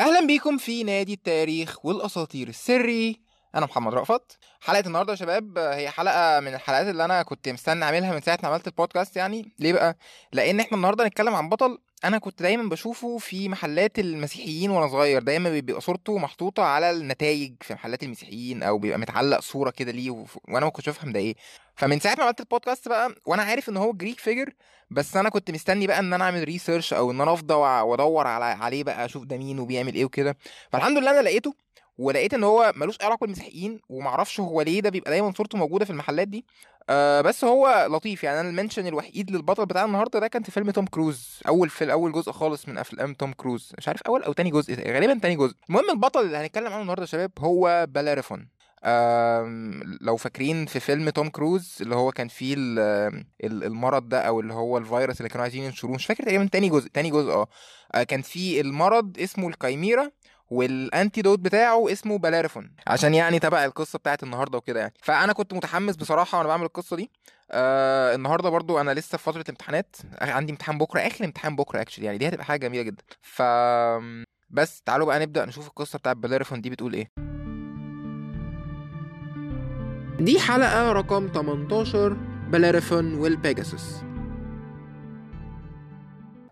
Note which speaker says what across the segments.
Speaker 1: أهلا بيكم في نادي التاريخ والأساطير السري. أنا محمد رأفت. حلقة النهارده يا شباب هي حلقة من الحلقات اللي أنا كنت مستني أعملها من ساعة ما عملت البودكاست يعني. ليه بقى؟ لأن إحنا النهارده هنتكلم عن بطل أنا كنت دايما بشوفه في محلات المسيحيين وأنا صغير. دايما بيبقى صورته محطوطة على النتائج في محلات المسيحيين أو بيبقى متعلق صورة كده ليه وف- وأنا ما كنتش افهم ده إيه. فمن ساعة ما عملت البودكاست بقى وأنا عارف إن هو Greek figure بس أنا كنت مستني بقى إن أنا أعمل research أو إن أنا أفضل وأ- وأدور على عليه بقى أشوف ده مين وبيعمل إيه وكده. فالحمد لله أنا لقيته. ولقيت إن هو ملوش أي علاقة بالمسيحيين ومعرفش هو ليه ده بيبقى دايما صورته موجودة في المحلات دي. آه بس هو لطيف يعني أنا ال mention الوحيد للبطل بتاع النهارده ده كان في فيلم توم كروز أول في اول جزء خالص من أفلام توم كروز. مش عارف أول أو تاني جزء غالبا تاني جزء. المهم البطل اللي هنتكلم عنه النهارده يا شباب هو بلاريفون. آم، لو فاكرين في فيلم توم كروز اللي هو كان فيه ال- ال- المرض ده أو اللي هو الفيروس اللي كانوا عايزين ينشروه مش فاكر تقريبا تاني جزء تاني جزء آه. آه، كان فيه المرض اسمه ال Chimera وال antidote بتاعه اسمه بلاريفون عشان يعني تبع القصة بتاعت النهارده وكده يعني. فأنا كنت متحمس بصراحة وأنا بعمل القصة دي. آه النهارده برضو أنا لسه في فترة امتحانات. عندي امتحان بكرة آخر امتحان بكرة actually يعني. دي هتبقى حاجة جميلة جدا. ف بس تعالوا بقى نبدأ نشوف القصة بتاعت بلاريفون دي بتقول إيه. دي حلقة رقم 18 بلاريفون والبيجاسوس.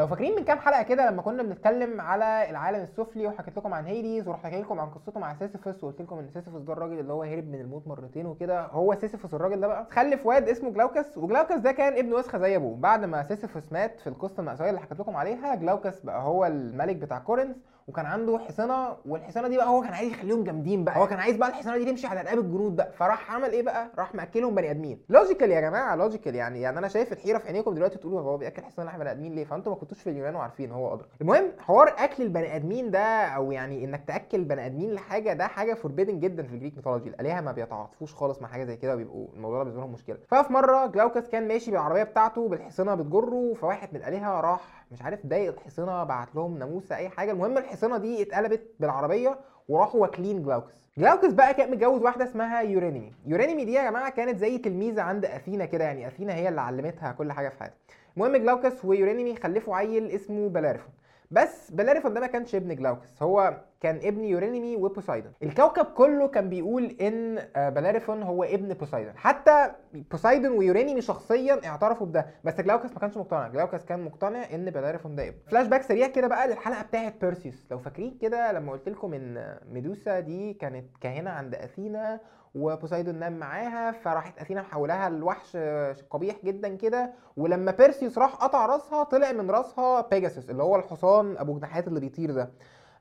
Speaker 2: لو فاكرين من كام حلقة كده لما كنا بنتكلم على العالم السفلي وحكيت لكم عن هيديز وشرحت لكم عن قصته مع سيسيفوس وقلت لكم إن سيسيفوس ده الراجل اللي هو هرب من الموت مرتين وكده هو سيسيفوس الراجل ده بقى؟ خلف واد اسمه جلاوكس وجلاوكس ده كان ابن وسخة زي أبوه. بعد ما سيسيفوس مات في القصة المأساوية اللي حكيت لكم عليها جلاوكس بقى هو الملك بتاع كورنث وكان عنده حصانة والحصانة دي بقى هو كان عايز يخليهم جامدين بقى. هو كان عايز بقى الحصانة دي تمشي على رقاب الجنود بقى. فراح عمل إيه بقى؟ راح ماكلهم بني آدمين. logical يا جماعة logical يعني. يعني أنا شايف الحيرة في عينيكم دلوقتي تقولوا هو بيأكل حصان لحم بني آدمين ليه؟ فأنتوا ما كنتوش في اليونان وعارفين هو أدرى. المهم حوار أكل البني آدمين ده أو يعني إنك تأكل بني آدمين لحاجة ده حاجة forbidden جدا في ال Greek mythology الآلهة ما بيتعاطفوش خالص مع حاجة زي كده وبيبقوا الموضوع ده بالنسبة لهم مشكلة. ففي مرة جلاوكس كان ماشي بالعربية بتاعته بالحصانة بتجره فواحد من الآلهة راح مش عارف ضايق الحصانة بعت لهم ناموسة أي حاجة. المهم الحصانة دي اتقلبت بالعربية وراحوا واكلين جلاوكس. جلاوكس بقى كان متجوز واحدة اسمها يورينيمي. يورينيمي دي يا جماعة كانت زي تلميذة عند أثينا كده يعني أثينا هي اللي علمتها كل حاجة في حياتها. المهم جلاوكس ويورينيمي خلفوا عيل اسمه بلاريفون بس بلاريفون ده ما كانش ابن جلاوكس هو كان ابن يورينيمي وبوسايدون الكوكب كله كان بيقول إن آه، بلاريفون هو ابن بوسايدون حتى بوسايدون ويورينيمي شخصيا اعترفوا بده بس جلاوكس ما كانش مقتنع. جلاوكس كان مقتنع إن بلاريفون ده ابن. فلاش باك سريع كده بقى للحلقة بتاعه بيرسيوس لو فاكرين كده لما قلت لكم إن ميدوسا دي كانت كاهنة عند أثينا وبوسايدون نام معاها فراحت أثينا محولها لوحش آه، قبيح جدا كده. ولما بيرسيوس راح قطع راسها طلع من راسها بيجاسوس اللي هو الحصان أبو جناحات اللي بيطير ده.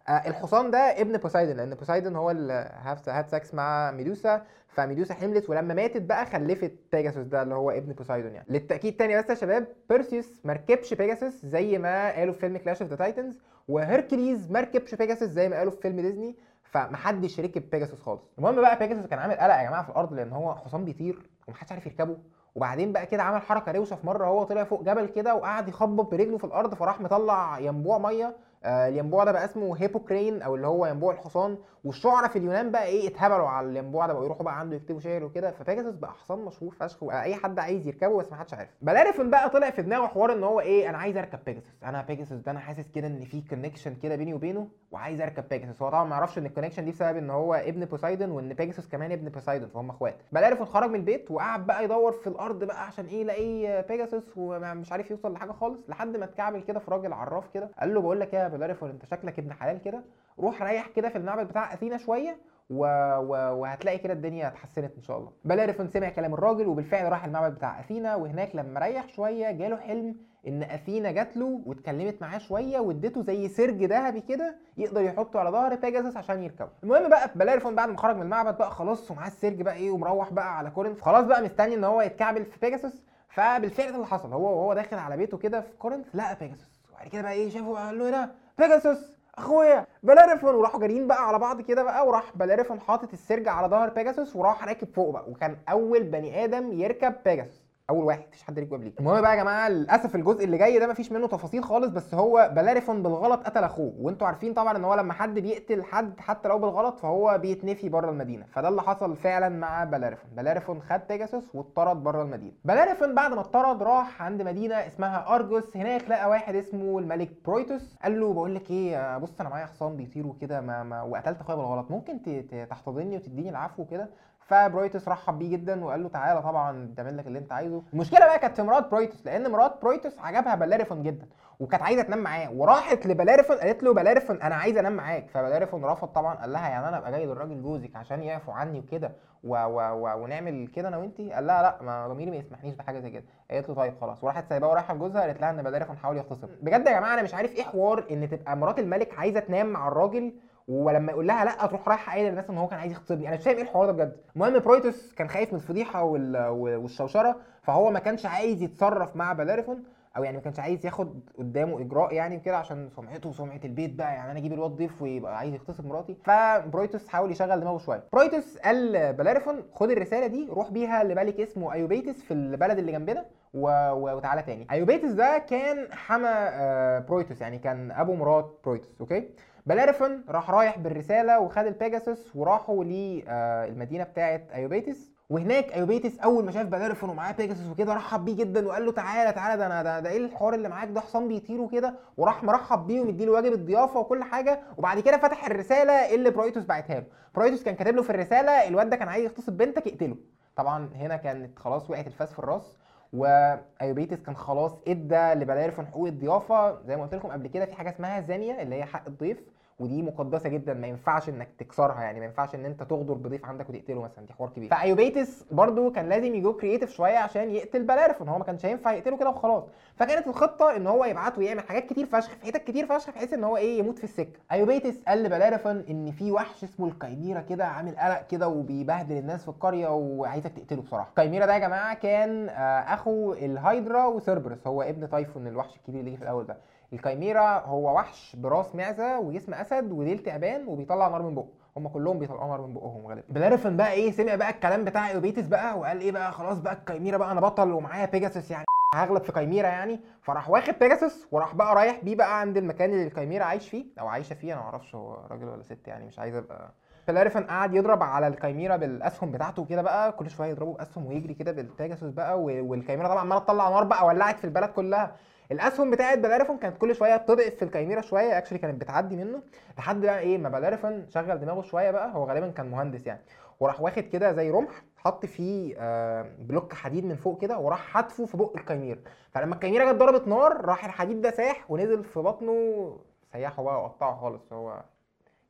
Speaker 2: آه، الحصان ده ابن بوسايدون لأن بوسايدون هو اللي had sex مع ميدوسا. فميدوسا حملت ولما ماتت بقى خلفت بيجاسوس ده اللي هو ابن بوسايدون يعني. للتأكيد تاني بس يا شباب بيرسيوس ما ركبش بيجاسوس زي ما قالوا في فيلم Clash of the Titans وهيركليز ما ركبش بيجاسوس زي ما قالوا في فيلم ديزني فمحدش ركب بيجاسوس خالص. المهم بقى بيجاسوس كان عامل قلق يا جماعة في الأرض لأن هو حصان بيطير ومحدش عارف يركبه. وبعدين بقى كده عمل حركة روشة في مرة هو طلع فوق جبل كده وقعد يخبط برجله في الأرض فراح مطلع ينبوع مية. الينبوع ده بقى اسمه هيبوكرين أو اللي هو ينبوع الحصان. والشعراء في اليونان بقى إيه اتهبلوا على الينبوع ده بقوا يروحوا بقى عنده يكتبوا شعر وكده. فبيجاسوس بقى حصان مشهور فشخ واي حد عايز يركبه بس ما حدش عارف. بلاريفون بقى طلع في دماغه حوار إن هو إيه أنا عايز أركب بيجاسوس. أنا بيجاسوس ده أنا حاسس كده إن في connection كده بيني وبينه وعايز أركب بيجاسوس. هو طبعا ما يعرفش إن ال connection دي بسبب إن هو ابن بوسايدون وإن بيجاسوس كمان ابن بوسايدون فهم إخوات. بلاريفون خرج من البيت وقعد بقى يدور في الأرض بقى عشان إيه يلاقي بيجاسوس ومش عارف يوصل لحاجة خالص لحد ما اتكعبل كده في راجل عراف كده. قال له بقول لك يا بلاريفون انت شكلك ابن حلال كده روح ريح كده في المعبد بتاع أثينا شوية و... و... وهتلاقي كده الدنيا اتحسنت إن شاء الله. بلاريفون سمع كلام الراجل وبالفعل راح المعبد بتاع أثينا وهناك لما ريح شوية جاله حلم إن أثينا جات له واتكلمت معاه شوية واديته زي سرج ذهبي كده يقدر يحطه على ظهر بيجاسوس عشان يركبه. المهم بقى بلاريفون بعد ما خرج من المعبد بقى خلاص ومعاه السرج بقى إيه ومروح بقى على كورنث خلاص بقى مستني إن هو يتكعبل في بيجاسوس فبالفعل اللي حصل هو وهو داخل على بيته كده في كورنث لقى بيجاسوس وبعد كده بقى إيه بقى قال له إيه ده؟ بيجاسوس أخويا! بلاريفون وراحوا جاريين بقى على بعض كده بقى وراح بلاريفون حاطط السرج على ظهر بيجاسوس وراح راكب فوق بقى. وكان أول بني آدم يركب بيجاسوس أول واحد مفيش حد ركبه قبليه المهم بقى يا جماعة للأسف الجزء اللي جاي ده مفيش منه تفاصيل خالص بس هو بلاريفون بالغلط قتل أخوه. وأنتوا عارفين طبعا إن هو لما حد بيقتل حد حتى لو بالغلط فهو بيتنفي بره المدينة. فده اللي حصل فعلا مع بلاريفون. بلاريفون خد بيجاسوس واتطرد بره المدينة. بلاريفون بعد ما اتطرد راح عند مدينة اسمها أرجوس. هناك لقى واحد اسمه الملك برويتوس. قال له بقول لك إيه بص أنا معايا حصان بيطير وكده ما, ما وقتلت أخويا بالغلط. ممكن تحتضني وتديني العفو كده فبرويتوس رحب بيه جدا وقال له تعالى طبعا تعمل لك اللي انت عايزه. المشكلة بقى كانت في مرات برويتوس لأن مرات برويتوس عجبها بلاريفون جدا وكانت عايزة تنام معاه وراحت لبلاريفون قالت له بلاريفون أنا عايزه أنام معاك. فبلاريفون رفض طبعا قال لها يعني أنا أبقى جاي للراجل جوزك عشان يعفو عني وكده و و و ونعمل كده أنا وأنتي؟ قال لها لأ ما ضميري ما يسمحنيش بحاجة زي كده. قالت له طيب خلاص. وراحت سايباه ورايحه لجوزها قالت لها إن بلاريفون حاول يغتصب بجد يا جماعة أنا مش عارف إيه حوار إن تبقى مرات الملك عايزة تنام مع الراجل ولما يقول لها لا تروح رايحة قايلة للناس إن هو كان عايز يغتصبني أنا مش فاهم إيه الحوار ده بجد. المهم برويتوس كان خايف من الفضيحة وال- والشوشرة فهو ما كانش عايز يتصرف مع بلاريفون أو يعني ما كانش عايز ياخد قدامه إجراء يعني وكده عشان سمعته وسمعة البيت بقى يعني أنا أجيب الواد ضيف ويبقى عايز يغتصب مراتي. فبرويتوس حاول يشغل دماغه شوية. برويتوس قال بلاريفون خد الرسالة دي روح بيها لملك اسمه أيوبيتس في البلد اللي جنبنا. و... وتعالى تاني. أيوبيتس ده كان حما آه، برويتوس يعني كان أبو مرات برويتوس okay؟ بلاريفون راح رايح بالرسالة وخد البيجاسوس وراحوا للمدينه بتاعه أيوبيتس. وهناك أيوبيتس أول ما شاف بلاريفون ومعاه بيجاسوس وكده رحب بيه جدا وقال له تعالى تعالى ده أنا ده, ده إيه الحوار اللي معاك ده؟ حصان بيطير وكده. وراح مرحب بيه ومديله واجب الضيافة وكل حاجة. وبعد كده فتح الرسالة اللي برويتوس بعتها له. برويتوس كان كاتب له في الرسالة الواد ده كان عايز يغتصب بنتك اقتله. طبعا هنا كانت خلاص وقعت الفاس في الراس. وأيوبيتس كان خلاص إدى لبلاريفون حقوق الضيافة. زي ما قلت لكم قبل كده في حاجة اسمها xenia اللي هي حق الضيف. ودي مقدسة جدا ما ينفعش إنك تكسرها يعني ما ينفعش إن أنت تغدر بضيف عندك وتقتله مثلا دي حوار كبير. فأيوبيتس برضو كان لازم ي go creative شوية عشان يقتل بلاريفون هو ما كانش هينفع يقتله كده وخلاص. فكانت الخطة إن هو يبعته يعمل حاجات كتير فشخ في حتت كتير فشخ بحيث إن هو إيه يموت في السكة. أيوبيتس قال لبلاريفون إن في وحش اسمه الكايميرا كده عامل قلق كده وبيبهدل الناس في القرية وعايزك تقتله بصراحة. الكايميرا ده يا جماعة كان آه، أخو الهايدرا وسيربرس هو ابن تايفون الوحش الكبير اللي جه في الأول ده. الكايميرا هو وحش براس معزة وجسم أسد وديل تعبان وبيطلع نار من بقه. هم كلهم بيطلعوا نار من بقهم غالبا. بلاريفون بقى إيه سمع بقى الكلام بتاع إيوبيتس بقى وقال إيه بقى خلاص بقى الكايميرا بقى أنا بطل ومعايا بيجاسوس يعني هغلب في كايميرا يعني. فراح واخد بيجاسوس وراح بقى رايح بيه بقى عند المكان اللي الكايميرا عايش فيه. أو عايشة فيه أنا معرفش هو راجل ولا ست يعني مش عايز أبقى بلاريفون قعد يضرب على الكايميرا بالأسهم بتاعته كده بقى كل شوية يضربه بأسهم ويجري كده بالبيجاسوس بقى والكايميرا طبعا عمالة تطلع نار بقى ولعت في البلد كلها. الأسهم بتاعت بلاريفون كانت كل شوية بتضعف في الكايميرا شوية actually كانت بتعدي منه لحد بقى إيه ما بلاريفون شغل دماغه شوية بقى هو غالبا كان مهندس يعني. وراح واخد كده زي رمح حط فيه آه، block حديد من فوق كده وراح حاتفه في بق الكايميرا فلما الكايميرا جت ضربت نار راح الحديد ده ساح ونزل في بطنه سيحه بقى وقطعه خالص. هو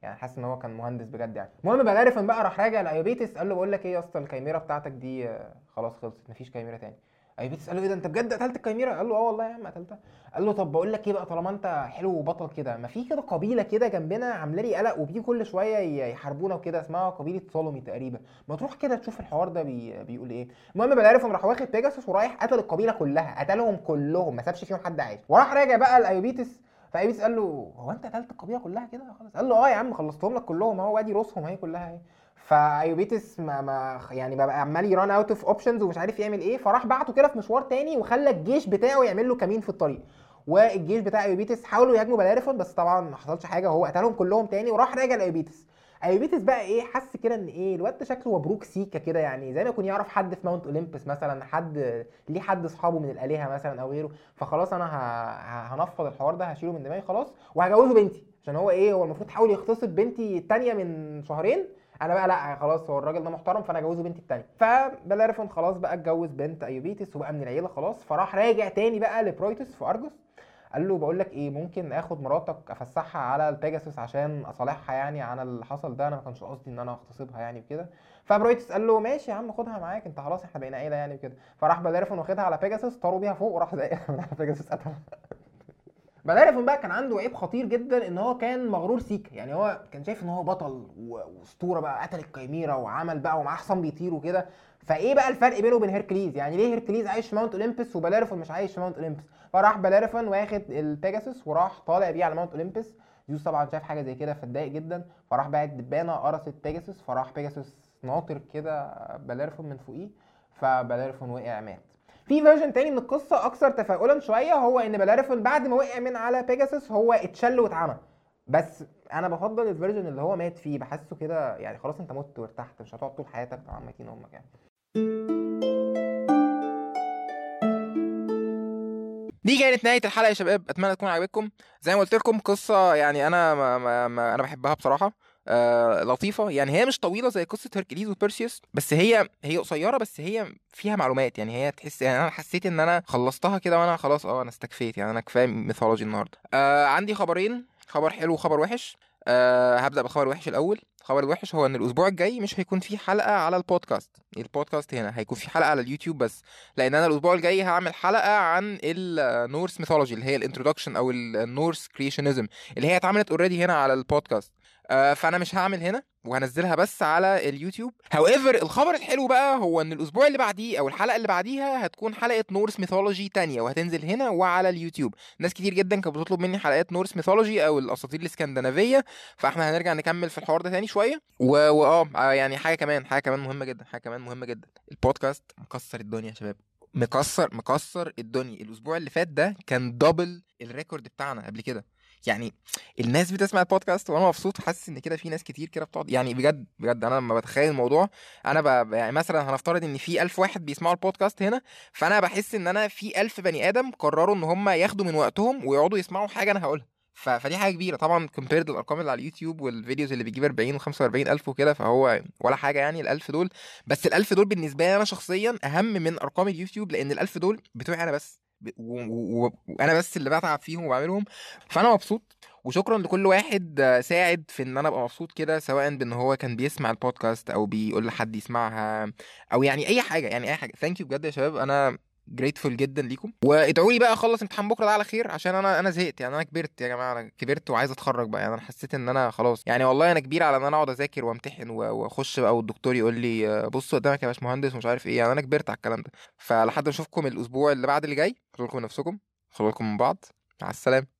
Speaker 2: يعني حاسس إن هو كان مهندس بجد يعني. المهم بلاريفون بقى راح راجع لأيوبيتس قال له بقول لك إيه يا اسطى الكايميرا بتاعتك دي آه، خلاص خلصت مفيش كايميرا تاني. ايوبيتس قال له إيه ده؟ أنت بجد قتلت الكايميرا قال له آه والله يا عم قتلتها. قال له طب بقول لك إيه بقى طالما أنت حلو وبطل كده ما في كده قبيلة كده جنبنا عاملة لي قلق وبيجوا كل شوية يحاربونا وكده اسمها قبيلة سولومي تقريبا. ما تروح كده تشوف الحوار ده بي... بيقول إيه. المهم بلاريفون راح واخد بيجاسوس ورايح قتل القبيلة كلها قتلهم كلهم ما سابش فيهم حد عايش. وراح راجع بقى لأيوبيتس فأيوبيتس قال له هو أنت قتلت القبيلة كلها كده؟ خلاص. قال له آه يا عم خلصتهم لك كلهم أهو ادي رؤوسهم أهي كلها أهي. فايوبيتس ما, ما يعني بقى عمال يـ run out of options ومش عارف يعمل إيه فراح بعته كده في مشوار تاني وخلى الجيش بتاعه يعمل له كمين في الطريق. والجيش بتاع ايوبيتس حاولوا يهاجموا بلاريفون بس طبعا ما حصلش حاجة وهو قتلهم كلهم تاني وراح راجع لايوبيتس ايوبيتس بقى إيه حس كده ان إيه الواد ده شكله مبروك سيكا كده يعني زي ما يكون يعرف حد في Mount Olympus مثلا حد ليه حد أصحابه من الآلهة مثلا أو غيره. فخلاص أنا ه- هنفض الحوار ده هشيله من دماغي خلاص وهجوزه بنتي. عشان هو إيه هو المفروض حاول يغتصب بنتي التانية من شهرين أنا بقى لا خلاص هو الراجل ده محترم فانا اجوزه بنتي التانية. فبلاريفون خلاص بقى اتجوز بنت ايوبيتس وبقى من العيلة خلاص. فراح راجع تاني بقى لبرويتوس في أرجوس. قال له بقول لك إيه ممكن آخد مراتك أفسحها على البيجاسوس عشان أصالحها يعني عن اللي حصل ده؟ أنا ما كانش قصدي إن أنا أغتصبها يعني وكده. فبرويتوس قال له ماشي يا عم خدها معاك أنت خلاص إحنا بقينا عيلة يعني وكده. فراح بلاريفون واخدها على بيجاسوس طاروا بيها فوق وراح زقها من على بيجاسوس قتلها. بلاريفون بقى كان عنده عيب خطير جدا إن هو كان مغرور سيكا. يعني هو كان شايف إن هو بطل وأسطورة بقى قتل الكايميرا وعمل بقى ومعاه حصان بيطير وكده. فإيه بقى الفرق بينه وبين هيركليز؟ يعني ليه هيركليز عايش في Mount Olympus وبلاريفون مش عايش في Mount Olympus؟ فراح بلاريفون واخد البيجاسوس وراح طالع بيه على Mount Olympus. زيوس طبعا شاف حاجة زي كده فاتضايق جدا. فراح باعت دبانه قرصت بيجاسوس. فراح بيجاسوس ناطر كده بلاريفون من فوقيه. فبلاريفون وقع مات. في version تاني من القصة أكثر تفاؤلا شوية هو إن بلاريفون بعد ما وقع من على بيجاسوس هو اتشل واتعمى. بس أنا بفضل ال version اللي هو مات فيه بحسه كده يعني خلاص أنت مت وارتحت مش هتقعد طول حياتك مع ميتين أمك يعني.
Speaker 1: دي كانت نهاية الحلقة يا شباب أتمنى تكون عجبتكم. زي ما قلت لكم قصة يعني أنا ما ما ما أنا بحبها بصراحة. آه لطيفة. يعني هي مش طويلة زي قصة هيركليز وبيرسيوس بس هي هي قصيرة بس هي فيها معلومات. يعني هي تحس يعني أنا حسيت إن أنا خلصتها كده وأنا خلاص آه أنا استكفيت. يعني أنا كفاية mythology النهارده. آه عندي خبرين. خبر حلو وخبر وحش. أه هبدأ بالخبر الوحش الأول. الخبر الوحش هو إن الأسبوع الجاي مش هيكون في حلقة على ال podcast. ال podcast هنا هيكون في حلقة على اليوتيوب بس. لأن أنا الأسبوع الجاي هعمل حلقة عن ال Norse mythology اللي هي ال introduction أو ال Norse creationism اللي هي اتعملت already هنا على البودكاست. فأنا مش هعمل هنا وهنزلها بس على اليوتيوب. however الخبر الحلو بقى هو إن الأسبوع اللي بعديه أو الحلقة اللي بعديها هتكون حلقة Norse mythology تانية وهتنزل هنا وعلى اليوتيوب. ناس كتير جدا كانت بتطلب مني حلقات Norse mythology أو الأساطير الإسكندنافية فإحنا هنرجع نكمل في الحوار ده تاني شوية. واه يعني حاجة كمان حاجة كمان مهمة جدا حاجة كمان مهمة جدا. البودكاست مكسر الدنيا يا شباب. مكسر مكسر الدنيا. الأسبوع اللي فات ده كان double ال record بتاعنا قبل كده. يعني الناس بتسمع البودكاست وأنا مبسوط وحاسس إن كده في ناس كتير كده بتقعد يعني بجد بجد أنا لما بتخيل الموضوع أنا. يعني مثلا هنفترض إن في ألف واحد بيسمعوا البودكاست هنا فأنا بحس إن أنا في ألف بني آدم قرروا إن هم ياخدوا من وقتهم ويقعدوا يسمعوا حاجة أنا هقولها. فدي حاجة كبيرة طبعا compared الارقام اللي على اليوتيوب وال videos اللي بيجيب 40 و45 ألف وكده فهو ولا حاجة يعني الألف دول بس الألف دول بالنسبة لي أنا شخصيا أهم من أرقام اليوتيوب لأن الألف دول بتوعي أنا بس وأنا بس اللي بتعب فيهم وبعملهم. فأنا مبسوط وشكرا لكل واحد ساعد في إن أنا أبقى مبسوط كده سواء بإن هو كان بيسمع البودكاست أو بيقول لحد يسمعها أو يعني أي حاجة يعني أي حاجة. thank you بجد يا شباب. أنا grateful جدا ليكم. وادعوا لي بقى اخلص امتحان بكرة ده على خير عشان أنا أنا زهقت يعني أنا كبرت يا جماعة أنا كبرت وعايز أتخرج بقى يعني أنا حسيت إن أنا خلاص. يعني والله أنا كبير على إن أنا أقعد أذاكر وأمتحن وأخش بقى والدكتور يقول لي بص قدامك يا باشمهندس ومش عارف إيه يعني أنا كبرت على الكلام ده. فلحد ما اشوفكم الأسبوع اللي بعد اللي جاي خدوا بالكم من نفسكم خدوا بالكم من بعض مع السلامة.